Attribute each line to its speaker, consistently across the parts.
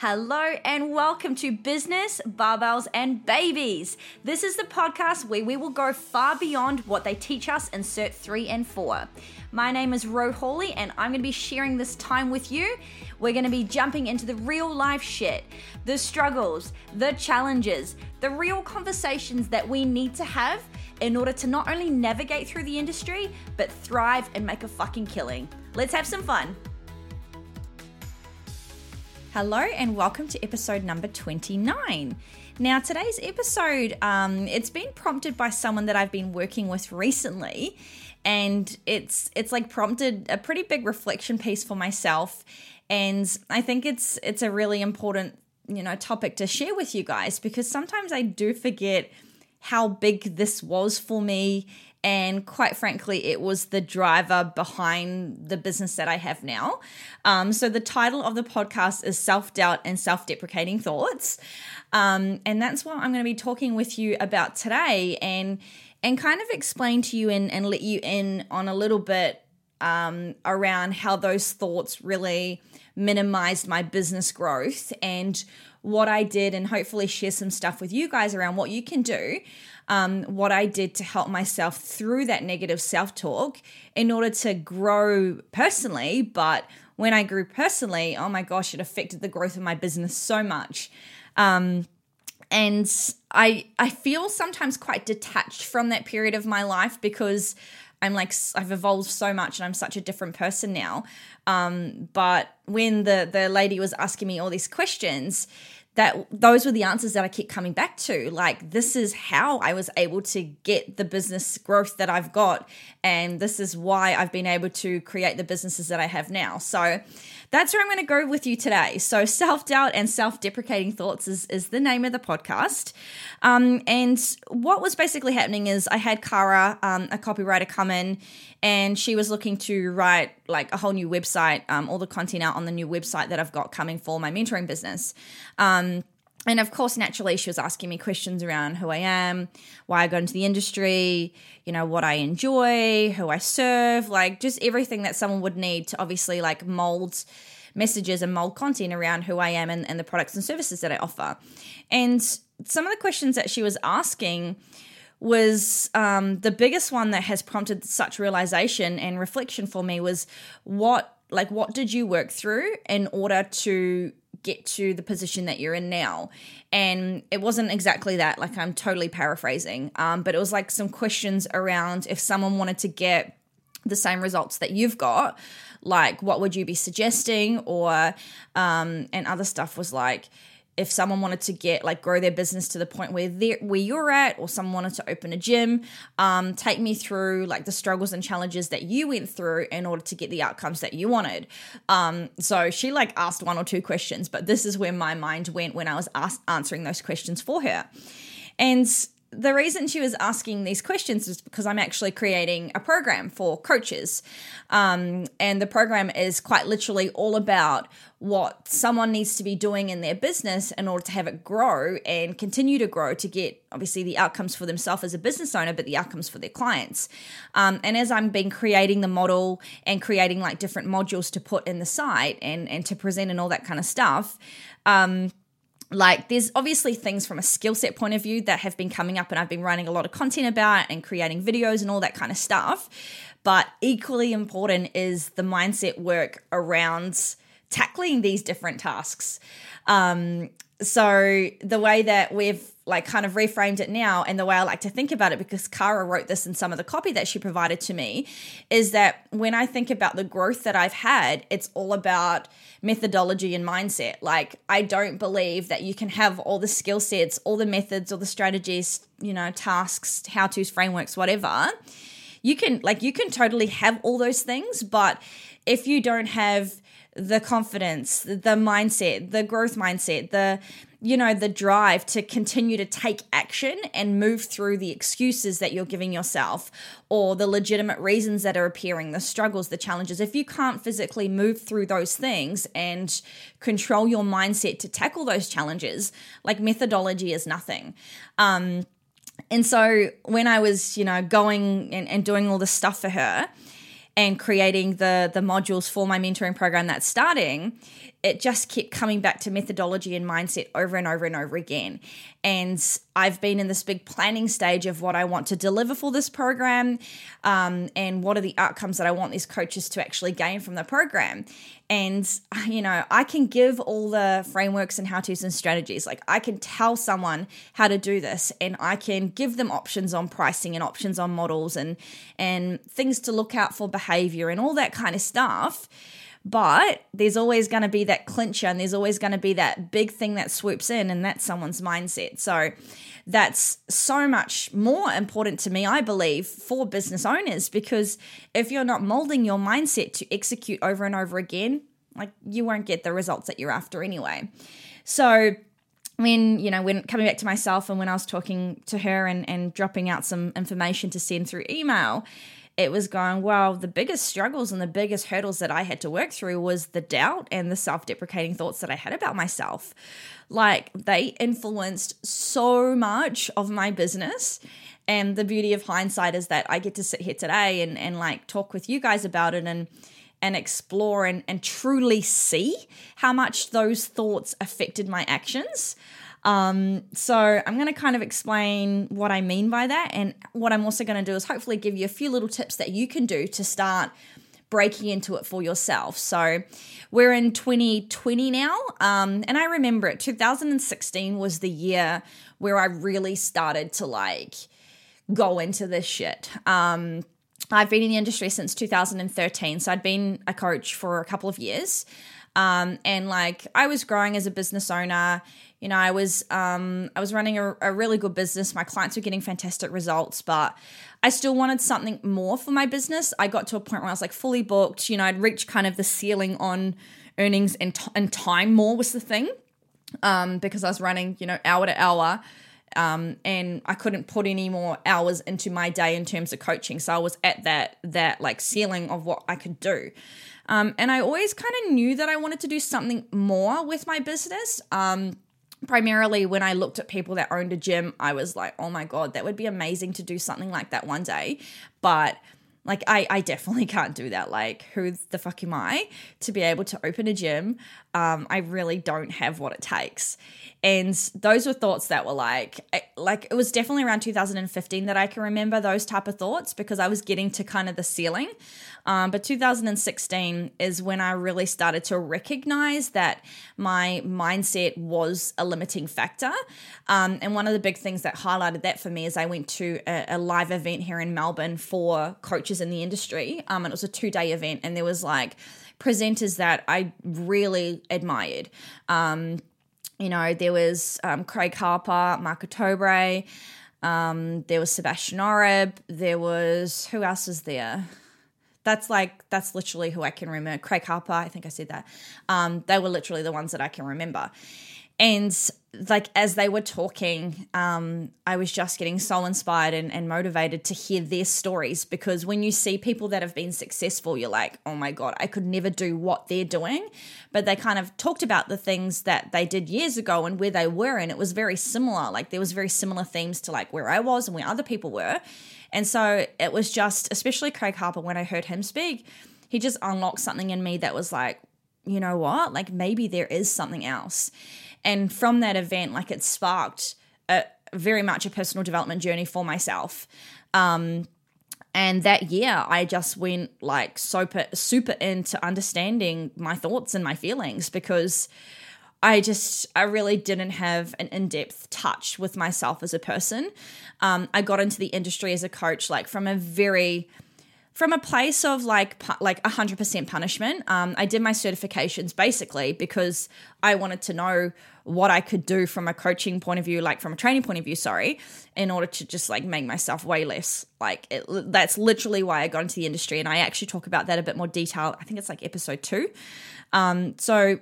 Speaker 1: Hello and welcome to Business, Barbells, and Babies. This is the podcast where we will go far beyond what they teach us in Cert 3 and 4. My name is Ro Hawley and I'm going to be sharing this time with you. We're going to be jumping into the real life shit, the struggles, the challenges, the real conversations that we need to have in order to not only navigate through the industry, but thrive and make a fucking killing. Let's have some fun. Hello and welcome to episode number 29. Now, today's episode, um, it's been prompted by someone that I've been working with recently, and it's it's like prompted a pretty big reflection piece for myself, and I think it's it's a really important you know topic to share with you guys because sometimes I do forget how big this was for me and quite frankly, it was the driver behind the business that I have now. Um, so, the title of the podcast is Self Doubt and Self Deprecating Thoughts. Um, and that's what I'm going to be talking with you about today and and kind of explain to you and, and let you in on a little bit um, around how those thoughts really minimized my business growth and what I did, and hopefully share some stuff with you guys around what you can do um, what I did to help myself through that negative self talk in order to grow personally. But when I grew personally, oh my gosh, it affected the growth of my business so much. Um, and I I feel sometimes quite detached from that period of my life because I'm like I've evolved so much and I'm such a different person now. Um, but when the the lady was asking me all these questions, that those were the answers that I kept coming back to. Like, this is how I was able to get the business growth that I've got. And this is why I've been able to create the businesses that I have now. So, that's where I'm going to go with you today. So, self doubt and self deprecating thoughts is, is the name of the podcast. Um, and what was basically happening is I had Kara, um, a copywriter, come in and she was looking to write like a whole new website, um, all the content out on the new website that I've got coming for my mentoring business. Um, and of course, naturally, she was asking me questions around who I am, why I got into the industry, you know, what I enjoy, who I serve, like just everything that someone would need to obviously like mold messages and mold content around who I am and, and the products and services that I offer. And some of the questions that she was asking was um, the biggest one that has prompted such realization and reflection for me was what like what did you work through in order to get to the position that you're in now. And it wasn't exactly that like i'm totally paraphrasing um, but it was like some questions around if someone wanted to get the same results that you've got like what would you be suggesting? Or um, and other stuff was like if someone wanted to get like grow their business to the point where they're where you're at or someone wanted to open a gym um, take me through like the struggles and challenges that you went through in order to get the outcomes that you wanted. Um, so she like asked one or two questions but this is where my mind went when i was asked, answering those questions for her. And the reason she was asking these questions is because I'm actually creating a program for coaches. Um, and the program is quite literally all about what someone needs to be doing in their business in order to have it grow and continue to grow to get obviously the outcomes for themselves as a business owner, but the outcomes for their clients. Um, and as I'm been creating the model and creating like different modules to put in the site and, and to present and all that kind of stuff, um, like there's obviously things from a skill set point of view that have been coming up and I've been writing a lot of content about and creating videos and all that kind of stuff. But equally important is the mindset work around tackling these different tasks. Um, so the way that we've like kind of reframed it now and the way I like to think about it because Kara wrote this in some of the copy that she provided to me is that when I think about the growth that I've had it's all about methodology and mindset. Like I don't believe that you can have all the skill sets all the methods all the strategies you know tasks how to's frameworks whatever. You can like you can totally have all those things but if you don't have the confidence, the mindset, the growth mindset, the you know, the drive to continue to take action and move through the excuses that you're giving yourself or the legitimate reasons that are appearing, the struggles, the challenges. If you can't physically move through those things and control your mindset to tackle those challenges, like methodology is nothing. Um, and so when I was, you know, going and, and doing all this stuff for her, and creating the the modules for my mentoring program that's starting it just kept coming back to methodology and mindset over and over and over again. And I've been in this big planning stage of what I want to deliver for this program um, and what are the outcomes that I want these coaches to actually gain from the program. And, you know, I can give all the frameworks and how to's and strategies. Like, I can tell someone how to do this and I can give them options on pricing and options on models and, and things to look out for behavior and all that kind of stuff. But there's always going to be that clincher and there's always going to be that big thing that swoops in, and that's someone's mindset. So that's so much more important to me, I believe, for business owners because if you're not molding your mindset to execute over and over again, like you won't get the results that you're after anyway. So, when you know when coming back to myself and when i was talking to her and, and dropping out some information to send through email it was going, well, the biggest struggles and the biggest hurdles that I had to work through was the doubt and the self deprecating thoughts that I had about myself. Like they influenced so much of my business. And the beauty of hindsight is that I get to sit here today and, and like talk with you guys about it and and explore and, and truly see how much those thoughts affected my actions. Um, so I'm going to kind of explain what I mean by that. And what I'm also going to do is hopefully give you a few little tips that you can do to start breaking into it for yourself. So we're in 2020 now. Um, and I remember it, 2016 was the year where I really started to like go into this shit. Um, I've been in the industry since 2013. So I'd been a coach for a couple of years. Um, and like I was growing as a business owner you know, I was um, I was running a, a really good business. My clients were getting fantastic results, but I still wanted something more for my business. I got to a point where I was like fully booked. You know, I'd reached kind of the ceiling on earnings and, t- and time more was the thing um, because I was running, you know, hour to hour. Um, and I couldn't put any more hours into my day in terms of coaching. So I was at that that like ceiling of what I could do. Um, and I always kind of knew that I wanted to do something more with my business. Um, primarily when I looked at people that owned a gym, I was like, oh my God, that would be amazing to do something like that one day. But like I, I definitely can't do that. Like, who the fuck am I to be able to open a gym? Um, I really don't have what it takes. And those were thoughts that were like, like it was definitely around 2015 that I can remember those type of thoughts because I was getting to kind of the ceiling. Um, but 2016 is when I really started to recognize that my mindset was a limiting factor. Um, and one of the big things that highlighted that for me is I went to a, a live event here in Melbourne for coaches in the industry. Um, and it was a two day event, and there was like presenters that I really admired. Um, you know, there was um, Craig Harper, Mark Otobre, um, there was Sebastian Oreb, there was who else was there? That's like that's literally who I can remember. Craig Harper, I think I said that. Um, they were literally the ones that I can remember. And like as they were talking, um, I was just getting so inspired and, and motivated to hear their stories because when you see people that have been successful, you're like, oh my God, I could never do what they're doing. But they kind of talked about the things that they did years ago and where they were, and it was very similar. Like there was very similar themes to like where I was and where other people were. And so it was just, especially Craig Harper, when I heard him speak, he just unlocked something in me that was like, you know what? Like maybe there is something else. And from that event, like it sparked a, very much a personal development journey for myself. Um, and that year, I just went like super, super into understanding my thoughts and my feelings because I just, I really didn't have an in depth touch with myself as a person. Um, I got into the industry as a coach, like from a very, from a place of like like 100% punishment um, i did my certifications basically because i wanted to know what i could do from a coaching point of view like from a training point of view sorry in order to just like make myself way less like it, that's literally why i got into the industry. And i actually talk about that a bit more detail i think it's like episode two. Um, so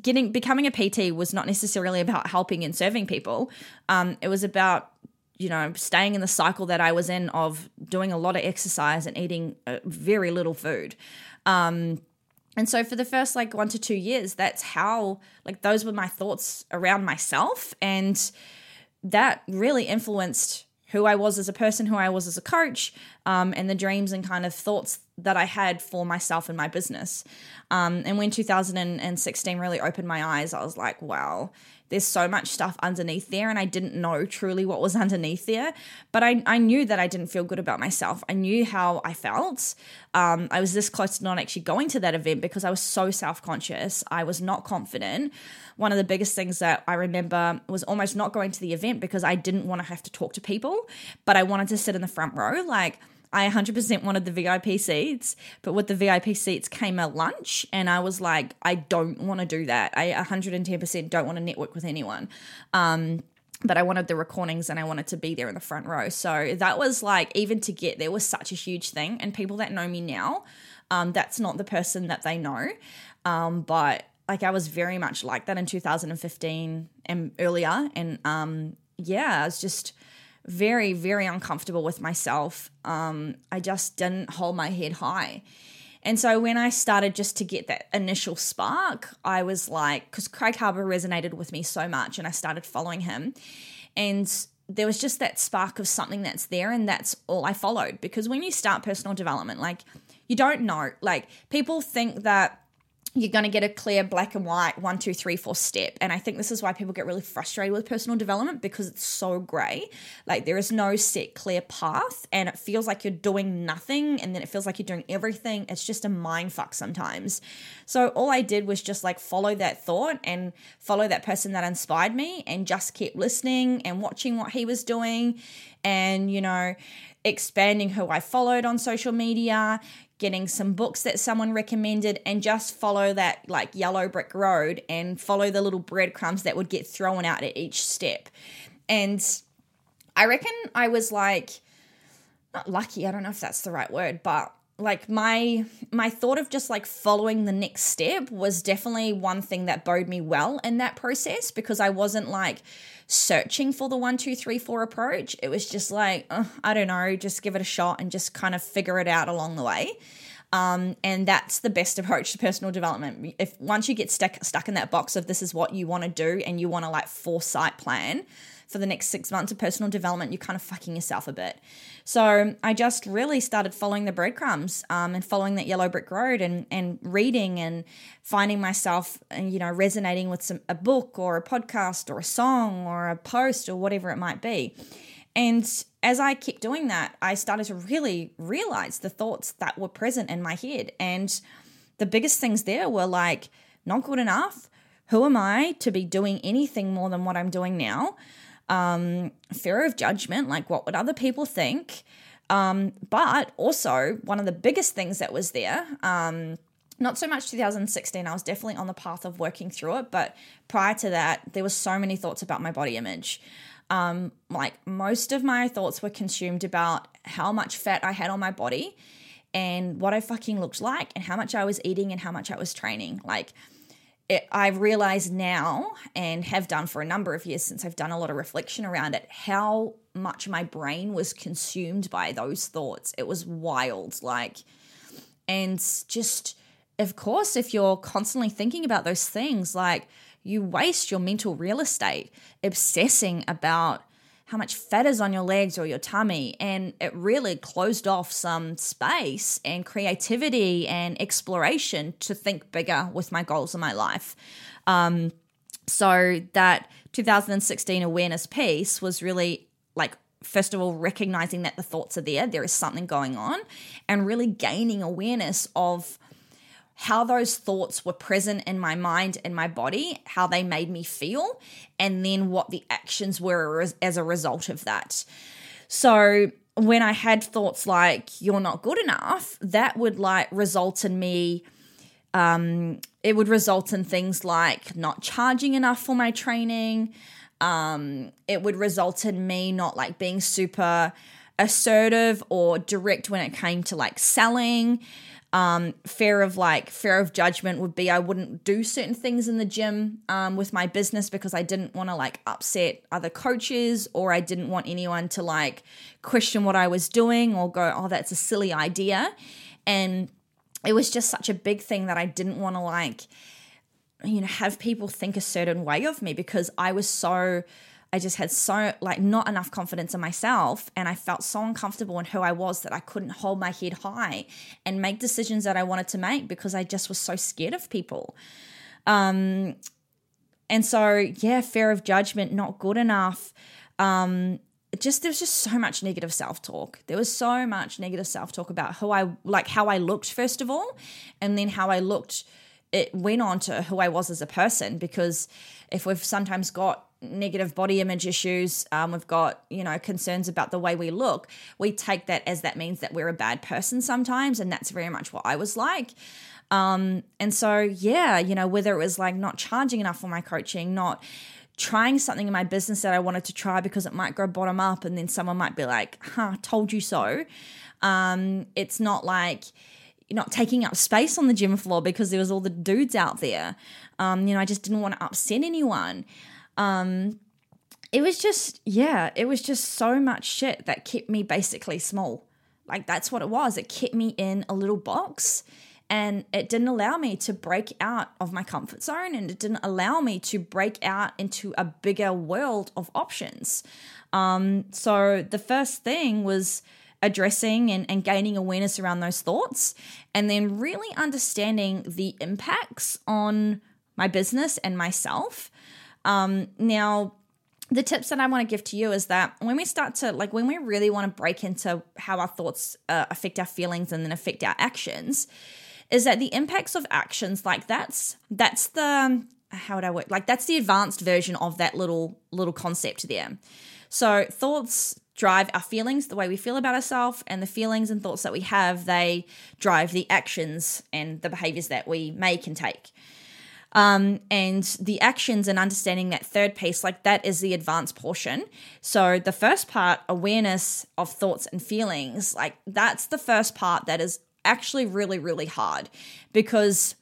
Speaker 1: getting becoming a pt was not necessarily about helping and serving people. Um, it was about you know, staying in the cycle that I was in of doing a lot of exercise and eating uh, very little food. Um, and so for the first like one to two years, that's how, like, those were my thoughts around myself. And that really influenced who I was as a person, who I was as a coach, um, and the dreams and kind of thoughts that I had for myself and my business. Um, and when 2016 really opened my eyes, I was like, wow, there's so much stuff underneath there. And I didn't know truly what was underneath there. But I, I knew that I didn't feel good about myself. I knew how I felt. Um, I was this close to not actually going to that event because I was so self conscious. I was not confident. One of the biggest things that I remember was almost not going to the event because I didn't want to have to talk to people, but I wanted to sit in the front row. Like, I 100% wanted the VIP seats, but with the VIP seats came a lunch, and I was like, I don't want to do that. I 110% don't want to network with anyone. Um, but I wanted the recordings and I wanted to be there in the front row. So that was like, even to get there was such a huge thing. And people that know me now, um, that's not the person that they know. Um, but like I was very much like that in 2015 and earlier. And um, yeah, I was just very, very uncomfortable with myself. Um, I just didn't hold my head high. And so when I started just to get that initial spark, I was like, because Craig Harper resonated with me so much, and I started following him. And there was just that spark of something that's there, and that's all I followed. Because when you start personal development, like, you don't know, like, people think that you're going to get a clear black and white one, two, three, four step. And I think this is why people get really frustrated with personal development because it's so gray. Like there is no set clear path and it feels like you're doing nothing and then it feels like you're doing everything. It's just a mind fuck sometimes. So all I did was just like follow that thought and follow that person that inspired me and just keep listening and watching what he was doing and, you know, expanding who I followed on social media, getting some books that someone recommended and just follow that like yellow brick road and follow the little breadcrumbs that would get thrown out at each step. And I reckon I was like not lucky, I don't know if that's the right word, but like my my thought of just like following the next step was definitely one thing that bode me well in that process because I wasn't like searching for the one, two, three, four approach. It was just like, uh, I don't know, just give it a shot and just kind of figure it out along the way. Um, and that's the best approach to personal development. If once you get stuck stuck in that box of this is what you want to do and you want to like foresight plan, for the next six months of personal development, you're kind of fucking yourself a bit. So I just really started following the breadcrumbs um, and following that yellow brick road and and reading and finding myself, uh, you know, resonating with some a book or a podcast or a song or a post or whatever it might be. And as I kept doing that, I started to really realize the thoughts that were present in my head. And the biggest things there were like, not good enough. Who am I to be doing anything more than what I'm doing now? Um, fear of judgment, like what would other people think? Um, but also, one of the biggest things that was there, um, not so much 2016, I was definitely on the path of working through it, but prior to that, there was so many thoughts about my body image. Um, like most of my thoughts were consumed about how much fat I had on my body and what I fucking looked like and how much I was eating and how much I was training. Like, it, I've realized now and have done for a number of years since I've done a lot of reflection around it how much my brain was consumed by those thoughts. It was wild. Like, and just, of course, if you're constantly thinking about those things, like you waste your mental real estate obsessing about how much fat is on your legs or your tummy. And it really closed off some space and creativity and exploration to think bigger with my goals in my life. Um, so that 2016 awareness piece was really like first of all recognizing that the thoughts are there there is something going on and really gaining awareness of how those thoughts were present in my mind and my body, how they made me feel, and then what the actions were as a result of that. So, when I had thoughts like, you're not good enough, that would like result in me. Um, it would result in things like not charging enough for my training. Um, it would result in me not like being super assertive or direct when it came to like selling. Um, fear of like fear of judgment would be I wouldn't do certain things in the gym um, with my business because I didn't want to like upset other coaches or I didn't want anyone to like question what I was doing or go, oh, that's a silly idea. And it was just such a big thing that I didn't want to like, you know, have people think a certain way of me because I was so I just had so like not enough confidence in myself and I felt so uncomfortable in who I was that I couldn't hold my head high and make decisions that I wanted to make because I just was so scared of people. Um and so yeah, fear of judgment, not good enough. Um just there was just so much negative self-talk. There was so much negative self-talk about who I like how I looked first of all and then how I looked it went on to who I was as a person because if we've sometimes got negative body image issues, um, we've got, you know, concerns about the way we look, we take that as that means that we're a bad person sometimes. And that's very much what I was like. Um, and so, yeah, you know, whether it was like not charging enough for my coaching, not trying something in my business that I wanted to try because it might go bottom up and then someone might be like, huh, told you so. Um, it's not like, not taking up space on the gym floor because there was all the dudes out there. Um, you know, I just didn't want to upset anyone. Um, it was just, yeah, it was just so much shit that kept me basically small. Like that's what it was. It kept me in a little box and it didn't allow me to break out of my comfort zone and it didn't allow me to break out into a bigger world of options. Um, so the first thing was addressing and, and gaining awareness around those thoughts and then really understanding the impacts on my business and myself um, now, the tips that I want to give to you is that when we start to, like, when we really want to break into how our thoughts uh, affect our feelings and then affect our actions, is that the impacts of actions, like, that's, that's the, how would I work? Like, that's the advanced version of that little, little concept there. So, thoughts drive our feelings, the way we feel about ourselves, and the feelings and thoughts that we have, they drive the actions and the behaviors that we make and take. Um, and the actions and understanding that third piece, like that is the advanced portion. So the first part, awareness of thoughts and feelings, like that's the first part that is actually really, really hard because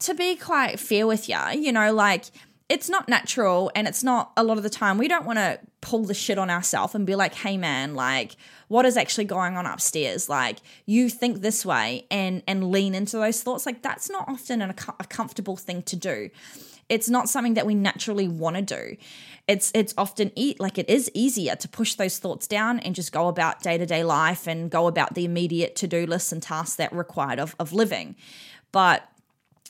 Speaker 1: to be quite fair with you, you know, like it's not natural and it's not a lot of the time. We don't want to pull the shit on ourselves and be like hey man like what is actually going on upstairs? Like you think this way and and lean into those thoughts. Like that's not often a, a comfortable thing to do. It's not something that we naturally want to do. It's it's often eat like it is easier to push those thoughts down and just go about day-to-day life and go about the immediate to-do lists and tasks that required of, of living. But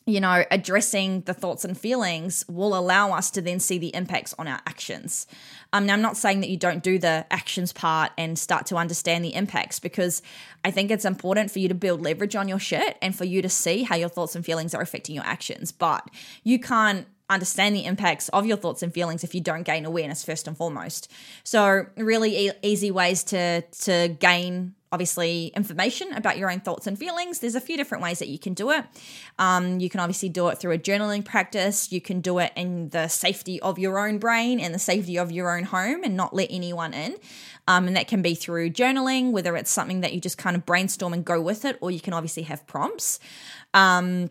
Speaker 1: you know, addressing the thoughts and feelings will allow us to then see the impacts on our actions. Um, now, I'm not saying that you don't do the actions part and start to understand the impacts because I think it's important for you to build leverage on your shit and for you to see how your thoughts and feelings are affecting your actions. But you can't understand the impacts of your thoughts and feelings if you don't gain awareness first and foremost. So, really e- easy ways to to gain obviously information about your own thoughts and feelings. There's a few different ways that you can do it. Um, you can obviously do it through a journaling practice. You can do it in the safety of your own brain and the safety of your own home and not let anyone in. Um, and that can be through journaling, whether it's something that you just kind of brainstorm and go with it, or you can obviously have prompts. Um,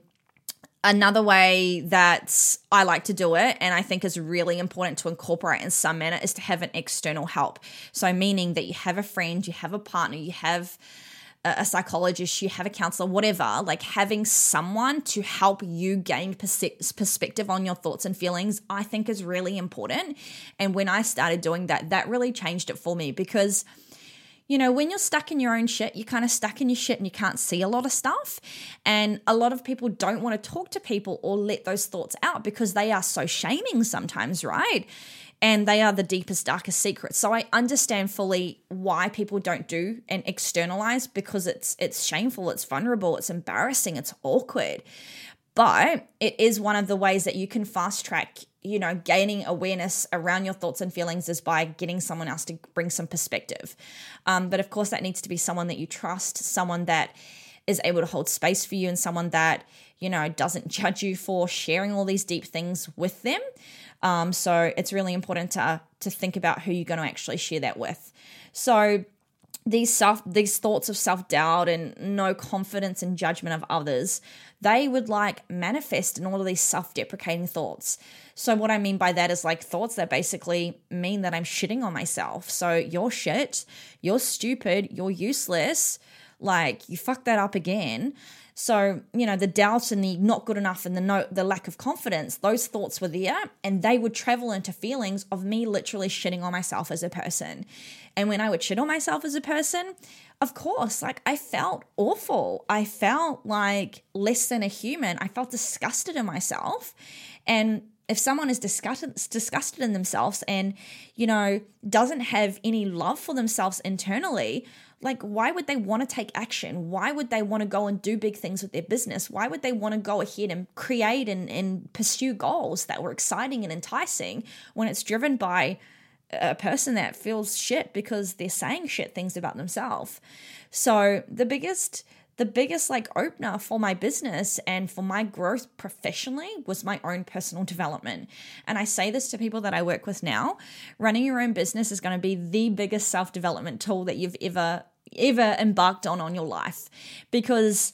Speaker 1: Another way that I like to do it, and I think is really important to incorporate in some manner, is to have an external help. So, meaning that you have a friend, you have a partner, you have a psychologist, you have a counselor, whatever, like having someone to help you gain perspective on your thoughts and feelings, I think is really important. And when I started doing that, that really changed it for me because you know, when you're stuck in your own shit, you're kind of stuck in your shit and you can't see a lot of stuff. And a lot of people don't want to talk to people or let those thoughts out because they are so shaming sometimes, right? And they are the deepest, darkest secrets. So I understand fully why people don't do and externalize because it's it's shameful, it's vulnerable, it's embarrassing, it's awkward. But it is one of the ways that you can fast track you know, gaining awareness around your thoughts and feelings is by getting someone else to bring some perspective. Um, but of course, that needs to be someone that you trust, someone that is able to hold space for you, and someone that, you know, doesn't judge you for sharing all these deep things with them. Um, so it's really important to to think about who you're going to actually share that with. So these self these thoughts of self-doubt and no confidence and judgment of others they would like manifest in all of these self-deprecating thoughts so what i mean by that is like thoughts that basically mean that i'm shitting on myself so you're shit you're stupid you're useless Like, you fucked that up again. So, you know, the doubt and the not good enough and the no, the lack of confidence, those thoughts were there and they would travel into feelings of me literally shitting on myself as a person. And when I would shit on myself as a person, of course, like I felt awful. I felt like less than a human. I felt disgusted in myself. And if someone is disgusted disgusted in themselves and you know doesn't have any love for themselves internally like why would they want to take action why would they want to go and do big things with their business why would they want to go ahead and create and, and pursue goals that were exciting and enticing when it's driven by a person that feels shit because they're saying shit things about themselves so the biggest the biggest like opener for my business and for my growth professionally was my own personal development. And I say this to people that I work with now running your own business is going to be the biggest self development tool that you've ever, ever embarked on on your life because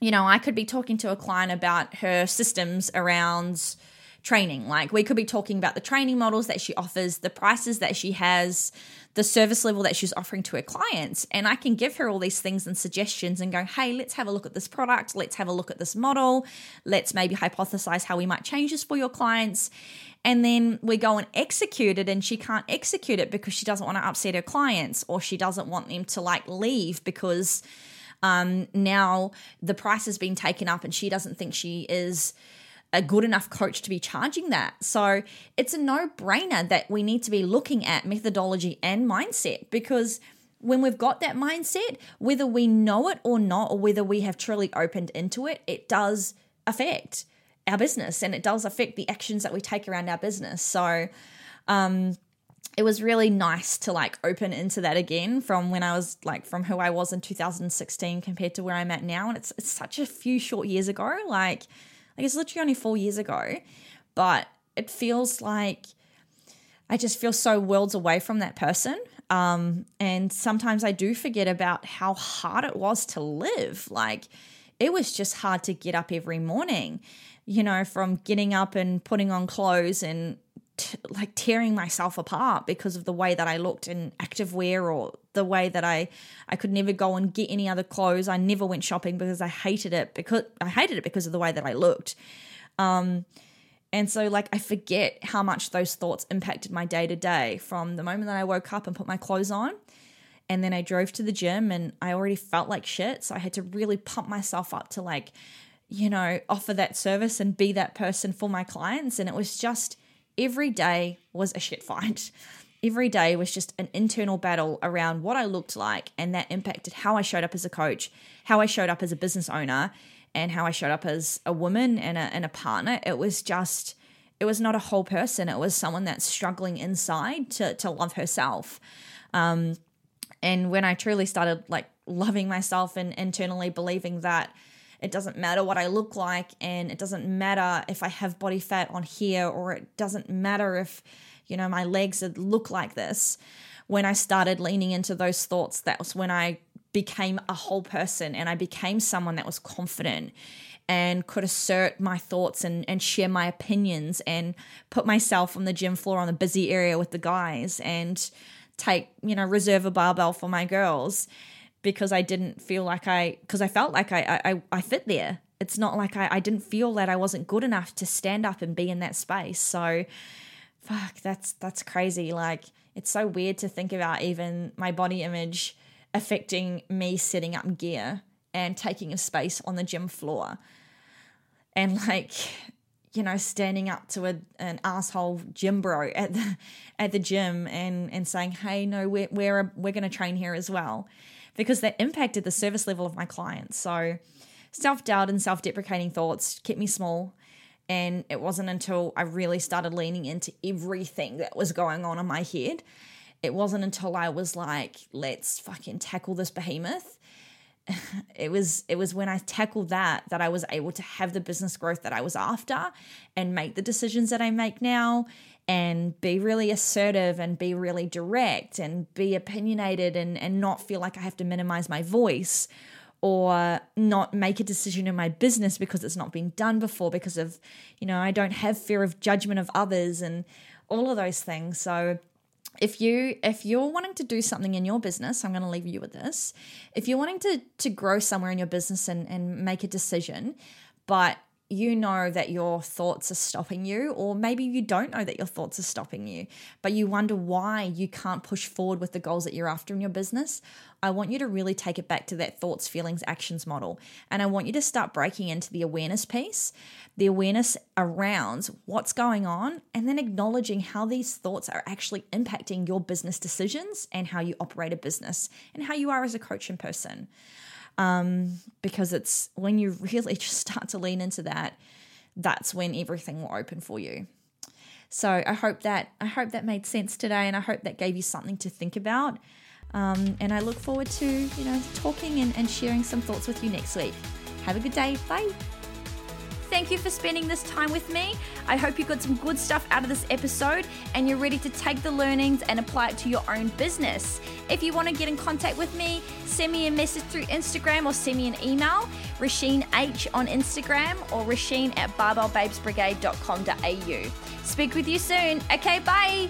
Speaker 1: you know, I could be talking to a client about her systems around training. Like we could be talking about the training models that she offers, the prices that she has, the service level that she's offering to her clients. And I can give her all these things and suggestions and go, hey, let's have a look at this product. Let's have a look at this model. Let's maybe hypothesize how we might change this for your clients. And then we go and execute it, and she can't execute it because she doesn't want to upset her clients or she doesn't want them to like leave because um, now the price has been taken up and she doesn't think she is a good enough coach to be charging that. So it's a no brainer that we need to be looking at methodology and mindset because when we've got that mindset, whether we know it or not, or whether we have truly opened into it, it does affect our business and it does affect the actions that we take around our business. So, um, it was really nice to like open into that again from when I was like from who I was in 2016 compared to where I'm at now. And it's it's such a few short years ago. Like like it's literally only four years ago, but it feels like I just feel so worlds away from that person. Um, and sometimes I do forget about how hard it was to live. Like it was just hard to get up every morning, you know, from getting up and putting on clothes and t- like tearing myself apart because of the way that I looked in activewear or the way that I I could never go and get any other clothes. I never went shopping because I hated it because I hated it because of the way that I looked. Um, and so like I forget how much those thoughts impacted my day to day from the moment that I woke up and put my clothes on and then I drove to the gym and I already felt like shit, so I had to really pump myself up to like you know, offer that service and be that person for my clients and it was just every day was a shit fight. Every day was just an internal battle around what I looked like, and that impacted how I showed up as a coach, how I showed up as a business owner, and how I showed up as a woman and a, and a partner. It was just, it was not a whole person. It was someone that's struggling inside to, to love herself. Um, and when I truly started like loving myself and internally believing that it doesn't matter what I look like, and it doesn't matter if I have body fat on here, or it doesn't matter if, you know, my legs look like this. When I started leaning into those thoughts, that was when I became a whole person and I became someone that was confident and could assert my thoughts and, and share my opinions and put myself on the gym floor on the busy area with the guys and take, you know, reserve a barbell for my girls because I didn't feel like I because I felt like I, I I fit there. It's not like I, I didn't feel that I wasn't good enough to stand up and be in that space. So fuck, that's that's crazy. Like it's so weird to think about even my body image affecting me setting up gear and taking a space on the gym floor. And like you know, standing up to a, an asshole gym bro at the at the gym and and saying, "Hey, no, we're we're we're going to train here as well," because that impacted the service level of my clients. So self doubt and self deprecating thoughts kept me small. And it wasn't until I really started leaning into everything that was going on in my head. It wasn't until I was like, let's fucking tackle this behemoth. It was it was when I tackled that that I was able to have the business growth that I was after and make the decisions that I make now and be really assertive and be really direct and be opinionated and, and not feel like I have to minimize my voice or not make a decision in my business because it's not been done before because of, you know, I don't have fear of judgment of others and all of those things. So if you if you're wanting to do something in your business i'm going to leave you with this if you're wanting to to grow somewhere in your business and and make a decision but you know that your thoughts are stopping you, or maybe you don't know that your thoughts are stopping you, but you wonder why you can't push forward with the goals that you're after in your business, I want you to really take it back to that thoughts, feelings, actions model. And I want you to start breaking into the awareness piece, the awareness around what's going on, and then acknowledging how these thoughts are actually impacting your business decisions and how you operate a business and how you are as a coach and person um, because it's when you really just start to lean into that, that's when everything will open for you. So I hope that I hope that made sense today, and I hope that gave you something to think about. Um, and I look forward to you know talking and, and sharing some thoughts with you next week. Have a good day. Bye. Thank you for spending this time with me. I hope you got some good stuff out of this episode and you're ready to take the learnings and apply it to your own business. If you want to get in contact with me, send me a message through Instagram or send me an email, Rasheen H on Instagram or Rasheen at barbellbabesbrigade.com.au. Speak with you soon. Okay, bye.